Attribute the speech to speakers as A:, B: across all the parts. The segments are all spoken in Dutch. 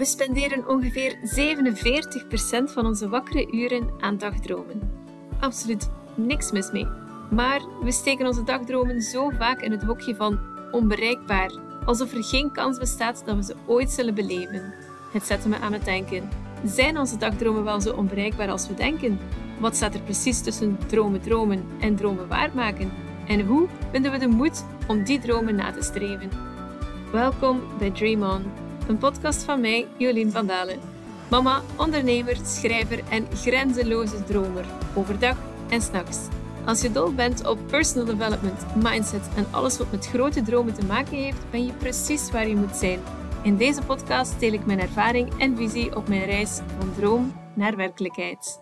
A: We spenderen ongeveer 47% van onze wakkere uren aan dagdromen. Absoluut niks mis mee. Maar we steken onze dagdromen zo vaak in het hokje van onbereikbaar, alsof er geen kans bestaat dat we ze ooit zullen beleven. Het zette me aan het denken. Zijn onze dagdromen wel zo onbereikbaar als we denken? Wat staat er precies tussen dromen dromen en dromen waarmaken? En hoe vinden we de moed om die dromen na te streven? Welkom bij Dream On, een podcast van mij, Jolien van Dalen. Mama, ondernemer, schrijver en grenzeloze dromer, overdag en s'nachts. Als je dol bent op personal development, mindset en alles wat met grote dromen te maken heeft, ben je precies waar je moet zijn. In deze podcast deel ik mijn ervaring en visie op mijn reis van droom naar werkelijkheid.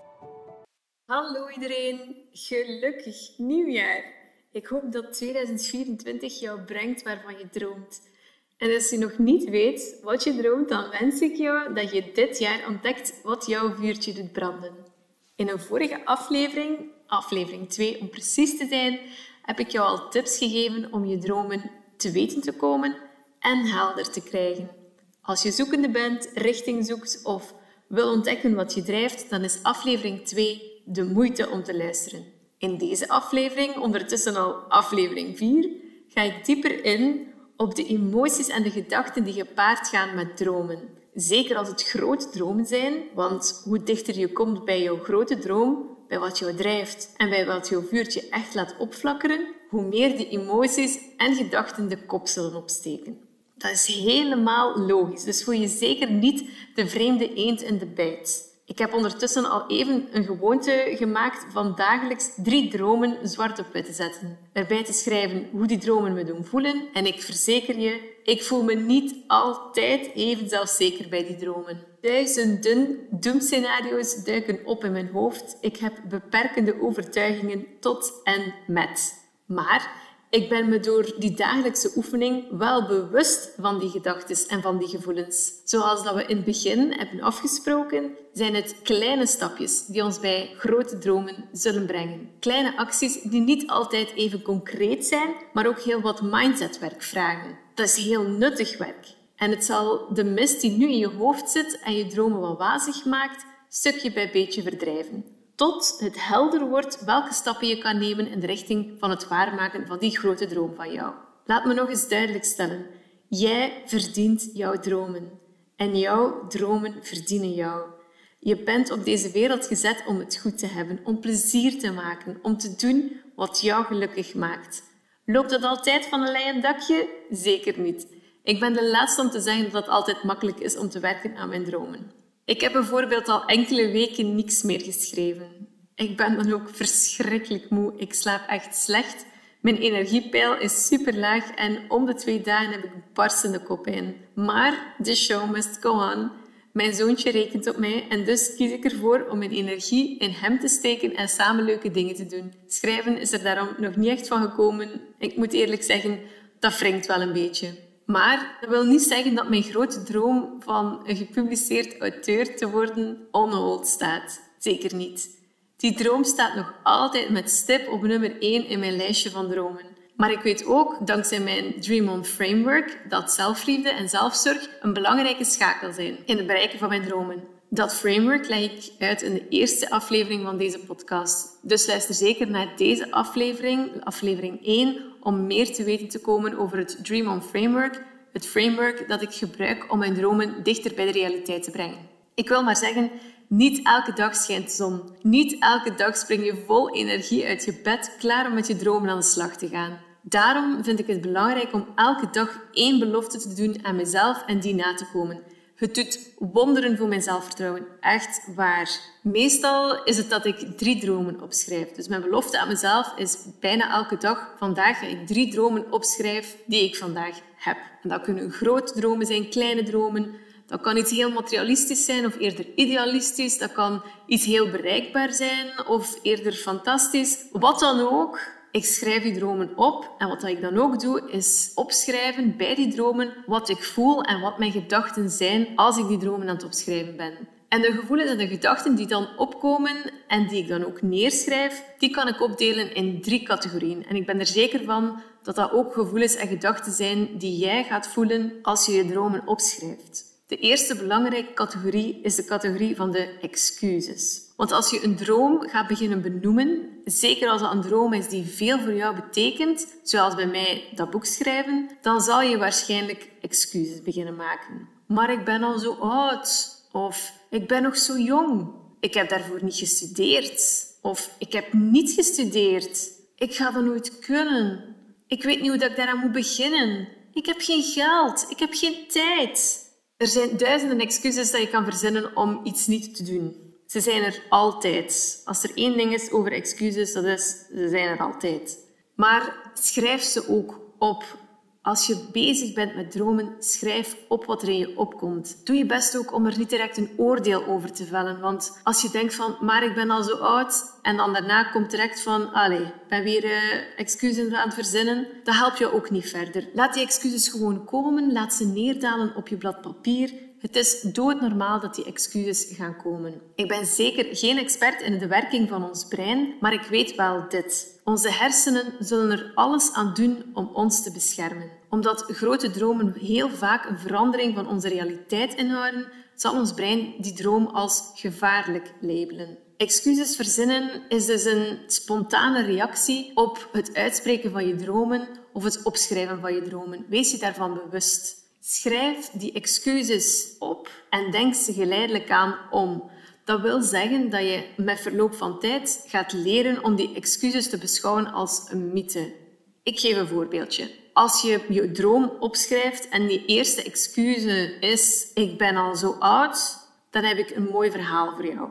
A: Hallo iedereen, gelukkig nieuwjaar! Ik hoop dat 2024 jou brengt waarvan je droomt. En als je nog niet weet wat je droomt, dan wens ik jou dat je dit jaar ontdekt wat jouw vuurtje doet branden. In een vorige aflevering, aflevering 2 om precies te zijn, heb ik jou al tips gegeven om je dromen te weten te komen en helder te krijgen. Als je zoekende bent, richting zoekt of wil ontdekken wat je drijft, dan is aflevering 2 de moeite om te luisteren. In deze aflevering, ondertussen al aflevering 4, ga ik dieper in op de emoties en de gedachten die gepaard gaan met dromen. Zeker als het grote dromen zijn, want hoe dichter je komt bij jouw grote droom, bij wat jou drijft en bij wat jouw vuurtje echt laat opflakkeren, hoe meer die emoties en gedachten de kop zullen opsteken. Dat is helemaal logisch, dus voel je zeker niet de vreemde eend in de bijt. Ik heb ondertussen al even een gewoonte gemaakt van dagelijks drie dromen zwart op wit te zetten. Erbij te schrijven hoe die dromen me doen voelen. En ik verzeker je, ik voel me niet altijd even zelfzeker bij die dromen. Duizenden doemscenario's duiken op in mijn hoofd. Ik heb beperkende overtuigingen tot en met. Maar ik ben me door die dagelijkse oefening wel bewust van die gedachten en van die gevoelens. Zoals dat we in het begin hebben afgesproken, zijn het kleine stapjes die ons bij grote dromen zullen brengen. Kleine acties die niet altijd even concreet zijn, maar ook heel wat mindsetwerk vragen. Dat is heel nuttig werk. En het zal de mist die nu in je hoofd zit en je dromen wat wazig maakt, stukje bij beetje verdrijven tot het helder wordt welke stappen je kan nemen in de richting van het waarmaken van die grote droom van jou. Laat me nog eens duidelijk stellen. Jij verdient jouw dromen. En jouw dromen verdienen jou. Je bent op deze wereld gezet om het goed te hebben, om plezier te maken, om te doen wat jou gelukkig maakt. Loopt dat altijd van een leien dakje? Zeker niet. Ik ben de laatste om te zeggen dat het altijd makkelijk is om te werken aan mijn dromen. Ik heb bijvoorbeeld al enkele weken niks meer geschreven. Ik ben dan ook verschrikkelijk moe. Ik slaap echt slecht. Mijn energiepeil is super laag en om de twee dagen heb ik barstende in. Maar the show must go on. Mijn zoontje rekent op mij en dus kies ik ervoor om mijn energie in hem te steken en samen leuke dingen te doen. Schrijven is er daarom nog niet echt van gekomen. Ik moet eerlijk zeggen, dat wringt wel een beetje. Maar dat wil niet zeggen dat mijn grote droom van een gepubliceerd auteur te worden on hold staat. Zeker niet. Die droom staat nog altijd met stip op nummer 1 in mijn lijstje van dromen. Maar ik weet ook, dankzij mijn Dream On Framework, dat zelfliefde en zelfzorg een belangrijke schakel zijn in het bereiken van mijn dromen. Dat framework leg ik uit in de eerste aflevering van deze podcast. Dus luister zeker naar deze aflevering, aflevering 1, om meer te weten te komen over het Dream On Framework, het framework dat ik gebruik om mijn dromen dichter bij de realiteit te brengen. Ik wil maar zeggen, niet elke dag schijnt de zon. Niet elke dag spring je vol energie uit je bed, klaar om met je dromen aan de slag te gaan. Daarom vind ik het belangrijk om elke dag één belofte te doen aan mezelf en die na te komen. Het doet wonderen voor mijn zelfvertrouwen. Echt waar. Meestal is het dat ik drie dromen opschrijf. Dus mijn belofte aan mezelf is bijna elke dag. Vandaag ga ik drie dromen opschrijven die ik vandaag heb. En dat kunnen grote dromen zijn, kleine dromen. Dat kan iets heel materialistisch zijn of eerder idealistisch. Dat kan iets heel bereikbaar zijn of eerder fantastisch. Wat dan ook. Ik schrijf die dromen op en wat ik dan ook doe, is opschrijven bij die dromen wat ik voel en wat mijn gedachten zijn als ik die dromen aan het opschrijven ben. En de gevoelens en de gedachten die dan opkomen en die ik dan ook neerschrijf, die kan ik opdelen in drie categorieën. En ik ben er zeker van dat dat ook gevoelens en gedachten zijn die jij gaat voelen als je je dromen opschrijft. De eerste belangrijke categorie is de categorie van de excuses. Want als je een droom gaat beginnen benoemen, zeker als het een droom is die veel voor jou betekent, zoals bij mij dat boek schrijven, dan zal je waarschijnlijk excuses beginnen maken. Maar ik ben al zo oud. Of ik ben nog zo jong. Ik heb daarvoor niet gestudeerd. Of ik heb niet gestudeerd. Ik ga dat nooit kunnen. Ik weet niet hoe dat ik daaraan moet beginnen. Ik heb geen geld. Ik heb geen tijd. Er zijn duizenden excuses dat je kan verzinnen om iets niet te doen. Ze zijn er altijd. Als er één ding is over excuses, dat is, ze zijn er altijd. Maar schrijf ze ook op. Als je bezig bent met dromen, schrijf op wat er in je opkomt. Doe je best ook om er niet direct een oordeel over te vellen. Want als je denkt van, maar ik ben al zo oud, en dan daarna komt direct van, allee, ik ben weer uh, excuses aan het verzinnen, dat helpt je ook niet verder. Laat die excuses gewoon komen, laat ze neerdalen op je blad papier het is doodnormaal dat die excuses gaan komen. Ik ben zeker geen expert in de werking van ons brein, maar ik weet wel dit. Onze hersenen zullen er alles aan doen om ons te beschermen. Omdat grote dromen heel vaak een verandering van onze realiteit inhouden, zal ons brein die droom als gevaarlijk labelen. Excuses verzinnen is dus een spontane reactie op het uitspreken van je dromen of het opschrijven van je dromen. Wees je daarvan bewust. Schrijf die excuses op en denk ze geleidelijk aan om. Dat wil zeggen dat je met verloop van tijd gaat leren om die excuses te beschouwen als een mythe. Ik geef een voorbeeldje. Als je je droom opschrijft en die eerste excuse is: Ik ben al zo oud, dan heb ik een mooi verhaal voor jou.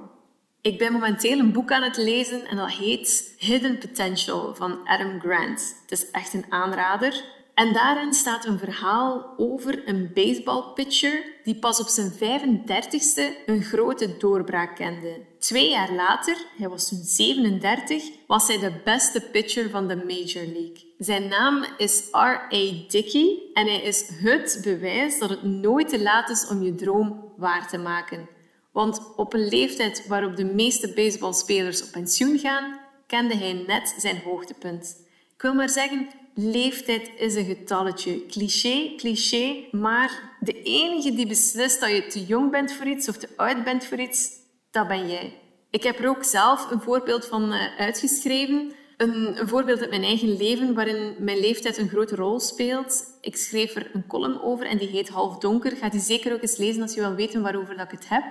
A: Ik ben momenteel een boek aan het lezen en dat heet Hidden Potential van Adam Grant. Het is echt een aanrader. En daarin staat een verhaal over een baseballpitcher die pas op zijn 35ste een grote doorbraak kende. Twee jaar later, hij was toen 37, was hij de beste pitcher van de Major League. Zijn naam is R.A. Dickey en hij is het bewijs dat het nooit te laat is om je droom waar te maken. Want op een leeftijd waarop de meeste baseballspelers op pensioen gaan, kende hij net zijn hoogtepunt. Ik wil maar zeggen, leeftijd is een getalletje. Cliché, cliché, maar de enige die beslist dat je te jong bent voor iets of te oud bent voor iets, dat ben jij. Ik heb er ook zelf een voorbeeld van uh, uitgeschreven. Een, een, voorbeeld uit mijn eigen leven waarin mijn leeftijd een grote rol speelt. Ik schreef er een column over en die heet Half Donker. Ga die zeker ook eens lezen als je wil weten waarover dat ik het heb.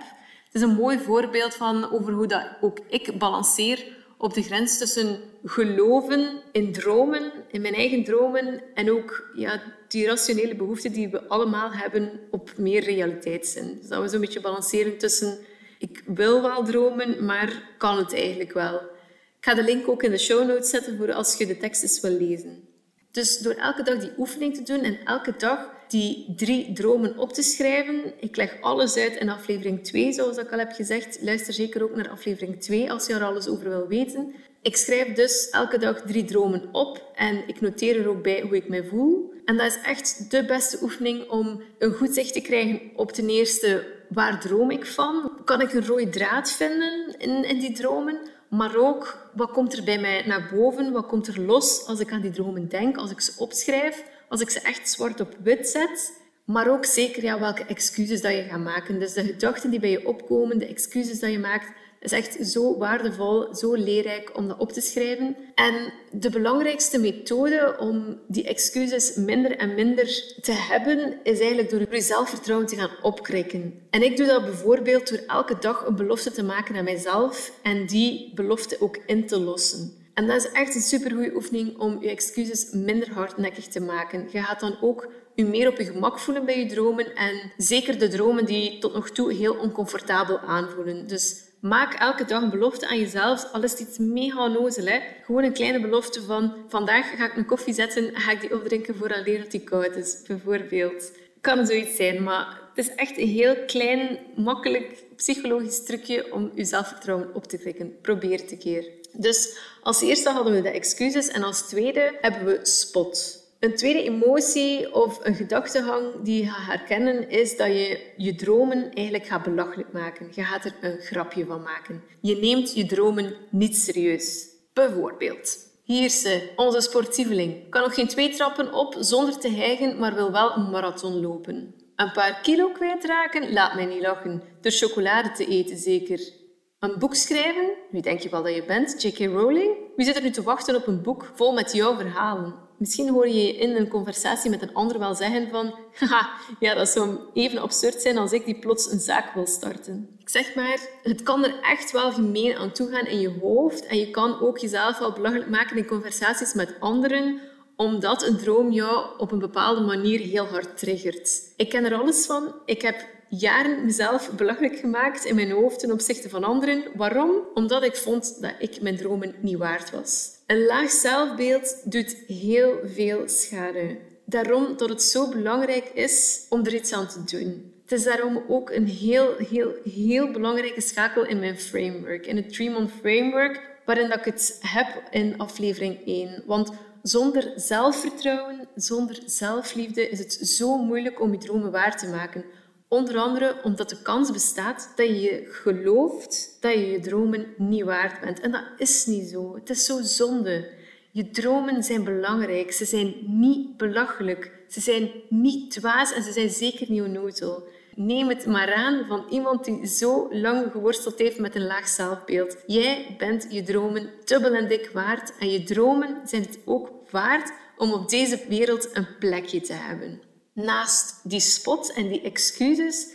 A: Het is een mooi voorbeeld van over hoe dat ook ik balanceer op de grens tussen geloven in dromen, in mijn eigen dromen, en ook ja, die rationele behoefte die we allemaal hebben op meer realiteitszin. Dus dat we zo'n beetje balanceren tussen ik wil wel dromen, maar kan het eigenlijk wel. Ik ga de link ook in de show notes zetten voor als je de tekst eens wil lezen. Dus door elke dag die oefening te doen en elke dag die drie dromen op te schrijven. Ik leg alles uit in aflevering 2, zoals ik al heb gezegd. Luister zeker ook naar aflevering 2 als je er alles over wil weten. Ik schrijf dus elke dag drie dromen op en ik noteer er ook bij hoe ik mij voel. En dat is echt de beste oefening om een goed zicht te krijgen op ten eerste waar droom ik van? Kan ik een rode draad vinden in, in die dromen? Maar ook wat komt er bij mij naar boven? Wat komt er los als ik aan die dromen denk, als ik ze opschrijf? Als ik ze echt zwart op wit zet, maar ook zeker ja, welke excuses dat je gaat maken. Dus de gedachten die bij je opkomen, de excuses dat je maakt, is echt zo waardevol, zo leerrijk om dat op te schrijven. En de belangrijkste methode om die excuses minder en minder te hebben, is eigenlijk door je zelfvertrouwen te gaan opkrikken. En ik doe dat bijvoorbeeld door elke dag een belofte te maken aan mijzelf en die belofte ook in te lossen. En dat is echt een supergoeie oefening om je excuses minder hardnekkig te maken. Je gaat dan ook je meer op je gemak voelen bij je dromen en zeker de dromen die tot nog toe heel oncomfortabel aanvoelen. Dus maak elke dag een belofte aan jezelf, al is het iets mega onnozel. Hè? Gewoon een kleine belofte van vandaag ga ik een koffie zetten en ga ik die opdrinken vooraleer dat die koud is, bijvoorbeeld. Kan zoiets zijn, maar het is echt een heel klein, makkelijk psychologisch trucje om je zelfvertrouwen op te krikken. Probeer het een keer. Dus als eerste hadden we de excuses en als tweede hebben we spot. Een tweede emotie of een gedachtegang die je gaat herkennen is dat je je dromen eigenlijk gaat belachelijk maken. Je gaat er een grapje van maken. Je neemt je dromen niet serieus. Bijvoorbeeld, hier ze, onze sportieveling. Kan nog geen twee trappen op zonder te hijgen, maar wil wel een marathon lopen. Een paar kilo kwijtraken? Laat mij niet lachen. Door chocolade te eten zeker. Een boek schrijven? Wie denk je wel dat je bent? J.K. Rowling? Wie zit er nu te wachten op een boek vol met jouw verhalen? Misschien hoor je in een conversatie met een ander wel zeggen van haha, ja, dat zou even absurd zijn als ik die plots een zaak wil starten. Ik zeg maar, het kan er echt wel gemeen aan toe gaan in je hoofd en je kan ook jezelf wel belachelijk maken in conversaties met anderen omdat een droom jou op een bepaalde manier heel hard triggert. Ik ken er alles van. Ik heb jaren mezelf belachelijk gemaakt in mijn hoofd ten opzichte van anderen. Waarom? Omdat ik vond dat ik mijn dromen niet waard was. Een laag zelfbeeld doet heel veel schade. Daarom dat het zo belangrijk is om er iets aan te doen. Het is daarom ook een heel, heel, heel belangrijke schakel in mijn framework, in het Dream Framework, waarin dat ik het heb in aflevering 1. Want zonder zelfvertrouwen, zonder zelfliefde is het zo moeilijk om je dromen waar te maken. Onder andere omdat de kans bestaat dat je gelooft dat je je dromen niet waard bent. En dat is niet zo. Het is zo zonde. Je dromen zijn belangrijk. Ze zijn niet belachelijk. Ze zijn niet dwaas en ze zijn zeker niet onnozel. Neem het maar aan van iemand die zo lang geworsteld heeft met een laag zelfbeeld. Jij bent je dromen dubbel en dik waard en je dromen zijn het ook waard om op deze wereld een plekje te hebben. Naast die spot en die excuses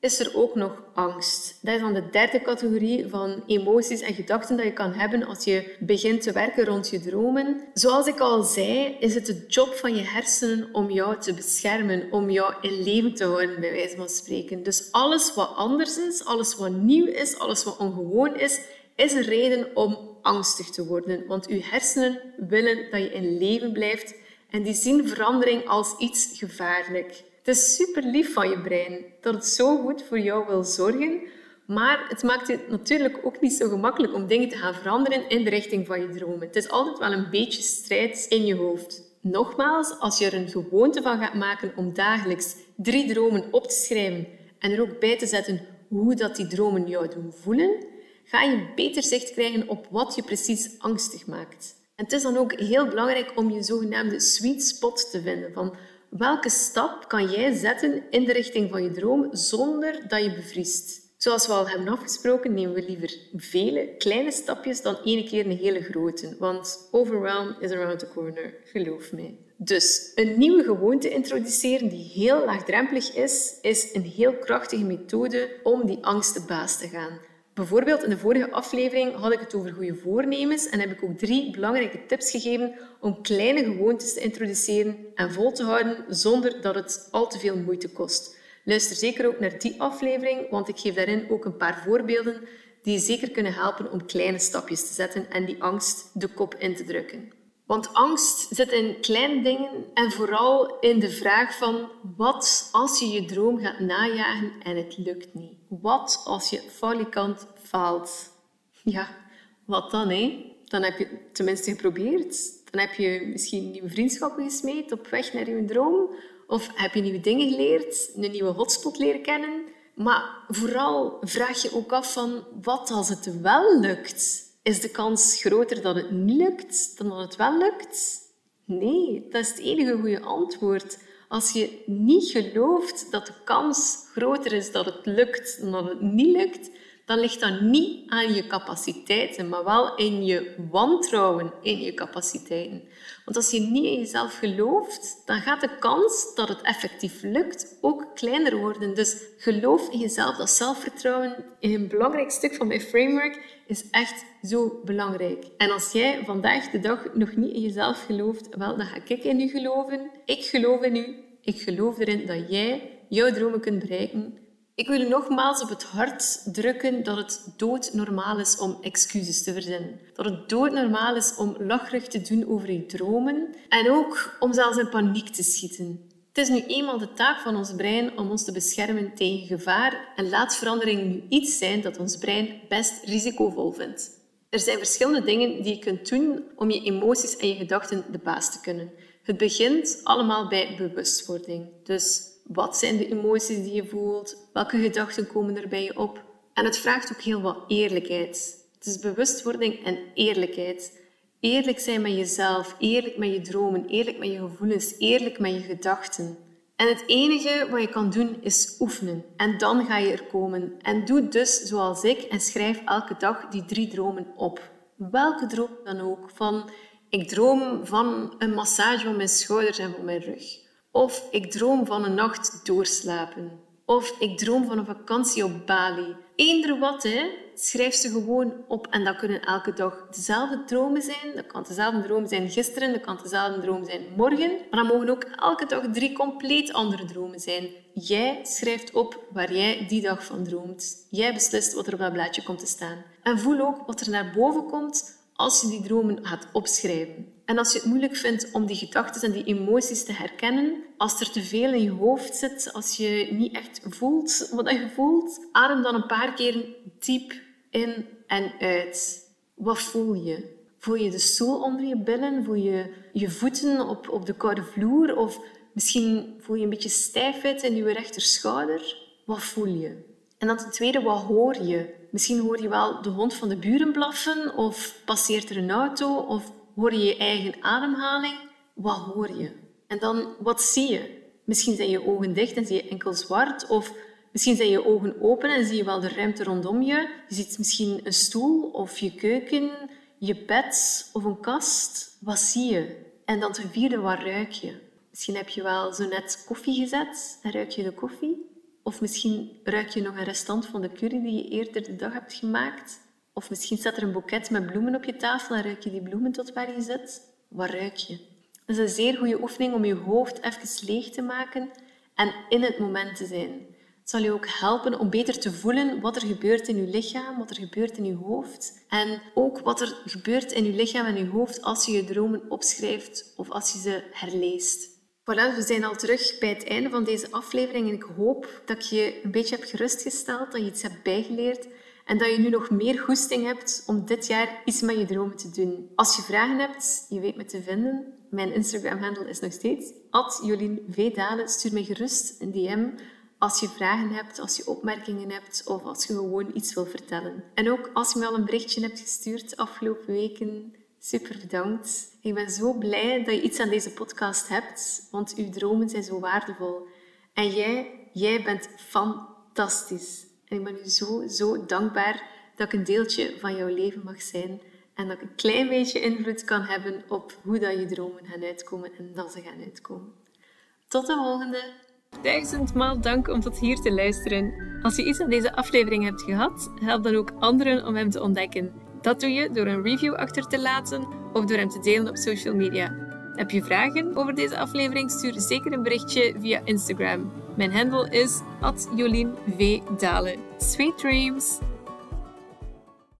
A: is er ook nog angst. Dat is dan de derde categorie van emoties en gedachten dat je kan hebben als je begint te werken rond je dromen. Zoals ik al zei, is het de job van je hersenen om jou te beschermen, om jou in leven te houden, bij wijze van spreken. Dus alles wat anders is, alles wat nieuw is, alles wat ongewoon is, is een reden om angstig te worden. Want je hersenen willen dat je in leven blijft en die zien verandering als iets gevaarlijk. Het is super lief van je brein dat het zo goed voor jou wil zorgen, maar het maakt het natuurlijk ook niet zo gemakkelijk om dingen te gaan veranderen in de richting van je dromen. Het is altijd wel een beetje strijd in je hoofd. Nogmaals, als je er een gewoonte van gaat maken om dagelijks drie dromen op te schrijven en er ook bij te zetten hoe dat die dromen jou doen voelen, ga je beter zicht krijgen op wat je precies angstig maakt. Het is dan ook heel belangrijk om je zogenaamde sweet spot te vinden. Van welke stap kan jij zetten in de richting van je droom zonder dat je bevriest? Zoals we al hebben afgesproken, nemen we liever vele kleine stapjes dan één keer een hele grote. Want overwhelm is around the corner, geloof mij. Dus een nieuwe gewoonte introduceren die heel laagdrempelig is, is een heel krachtige methode om die angst te baas te gaan. Bijvoorbeeld in de vorige aflevering had ik het over goede voornemens en heb ik ook drie belangrijke tips gegeven om kleine gewoontes te introduceren en vol te houden zonder dat het al te veel moeite kost. Luister zeker ook naar die aflevering, want ik geef daarin ook een paar voorbeelden die je zeker kunnen helpen om kleine stapjes te zetten en die angst de kop in te drukken. Want angst zit in kleine dingen en vooral in de vraag van wat als je je droom gaat najagen en het lukt niet? Wat als je falikant faalt? Ja, wat dan hè? Dan heb je het tenminste geprobeerd. Dan heb je misschien nieuwe vriendschappen gesmeed op weg naar je droom. Of heb je nieuwe dingen geleerd, een nieuwe hotspot leren kennen. Maar vooral vraag je ook af van wat als het wel lukt? Is de kans groter dat het niet lukt dan dat het wel lukt? Nee, dat is het enige goede antwoord. Als je niet gelooft dat de kans groter is dat het lukt dan dat het niet lukt, dan ligt dat niet aan je capaciteiten, maar wel in je wantrouwen in je capaciteiten. Want als je niet in jezelf gelooft, dan gaat de kans dat het effectief lukt ook kleiner worden. Dus geloof in jezelf, dat zelfvertrouwen, een belangrijk stuk van mijn framework, is echt zo belangrijk. En als jij vandaag de dag nog niet in jezelf gelooft, wel, dan ga ik in u geloven. Ik geloof in u. Ik geloof erin dat jij jouw dromen kunt bereiken ik wil u nogmaals op het hart drukken dat het doodnormaal is om excuses te verzinnen. Dat het doodnormaal is om lachrig te doen over je dromen en ook om zelfs in paniek te schieten. Het is nu eenmaal de taak van ons brein om ons te beschermen tegen gevaar en laat verandering nu iets zijn dat ons brein best risicovol vindt. Er zijn verschillende dingen die je kunt doen om je emoties en je gedachten de baas te kunnen. Het begint allemaal bij bewustwording. Dus wat zijn de emoties die je voelt? Welke gedachten komen er bij je op? En het vraagt ook heel wat eerlijkheid. Het is bewustwording en eerlijkheid. Eerlijk zijn met jezelf, eerlijk met je dromen, eerlijk met je gevoelens, eerlijk met je gedachten. En het enige wat je kan doen is oefenen. En dan ga je er komen. En doe dus zoals ik en schrijf elke dag die drie dromen op. Welke droom dan ook. Van ik droom van een massage om mijn schouders en voor mijn rug. Of ik droom van een nacht doorslapen. Of ik droom van een vakantie op Bali. Eender wat, hè. schrijf ze gewoon op. En dat kunnen elke dag dezelfde dromen zijn. Dat kan dezelfde droom zijn gisteren, dat kan dezelfde droom zijn morgen. Maar dat mogen ook elke dag drie compleet andere dromen zijn. Jij schrijft op waar jij die dag van droomt. Jij beslist wat er op dat blaadje komt te staan. En voel ook wat er naar boven komt als je die dromen gaat opschrijven. En als je het moeilijk vindt om die gedachten en die emoties te herkennen, als er te veel in je hoofd zit, als je niet echt voelt wat je voelt, adem dan een paar keer diep in en uit. Wat voel je? Voel je de stoel onder je billen? Voel je je voeten op, op de koude vloer? Of misschien voel je een beetje stijfheid in je rechterschouder? Wat voel je? En dan ten tweede, wat hoor je? Misschien hoor je wel de hond van de buren blaffen, of passeert er een auto, of hoor je je eigen ademhaling. Wat hoor je? En dan, wat zie je? Misschien zijn je ogen dicht en zie je enkel zwart, of misschien zijn je ogen open en zie je wel de ruimte rondom je. Je ziet misschien een stoel, of je keuken, je bed of een kast. Wat zie je? En dan ten vierde, wat ruik je? Misschien heb je wel zo net koffie gezet en ruik je de koffie. Of misschien ruik je nog een restant van de curry die je eerder de dag hebt gemaakt. Of misschien staat er een boeket met bloemen op je tafel en ruik je die bloemen tot waar je zit. Wat ruik je? Dat is een zeer goede oefening om je hoofd even leeg te maken en in het moment te zijn. Het zal je ook helpen om beter te voelen wat er gebeurt in je lichaam, wat er gebeurt in je hoofd. En ook wat er gebeurt in je lichaam en je hoofd als je je dromen opschrijft of als je ze herleest. Voilà, we zijn al terug bij het einde van deze aflevering en ik hoop dat ik je een beetje heb gerustgesteld, dat je iets hebt bijgeleerd en dat je nu nog meer goesting hebt om dit jaar iets met je dromen te doen. Als je vragen hebt, je weet me te vinden. Mijn Instagram-handle is nog steeds Jolien V. Stuur me gerust een DM als je vragen hebt, als je opmerkingen hebt of als je gewoon iets wil vertellen. En ook als je me al een berichtje hebt gestuurd afgelopen weken, super bedankt. Ik ben zo blij dat je iets aan deze podcast hebt, want uw dromen zijn zo waardevol. En jij, jij bent fantastisch. En ik ben u zo, zo dankbaar dat ik een deeltje van jouw leven mag zijn en dat ik een klein beetje invloed kan hebben op hoe dat je dromen gaan uitkomen en dat ze gaan uitkomen. Tot de volgende! Duizendmaal dank om tot hier te luisteren. Als je iets aan deze aflevering hebt gehad, help dan ook anderen om hem te ontdekken. Dat doe je door een review achter te laten of door hem te delen op social media. Heb je vragen over deze aflevering? Stuur zeker een berichtje via Instagram. Mijn handle is @jolinvdalen. Sweet dreams!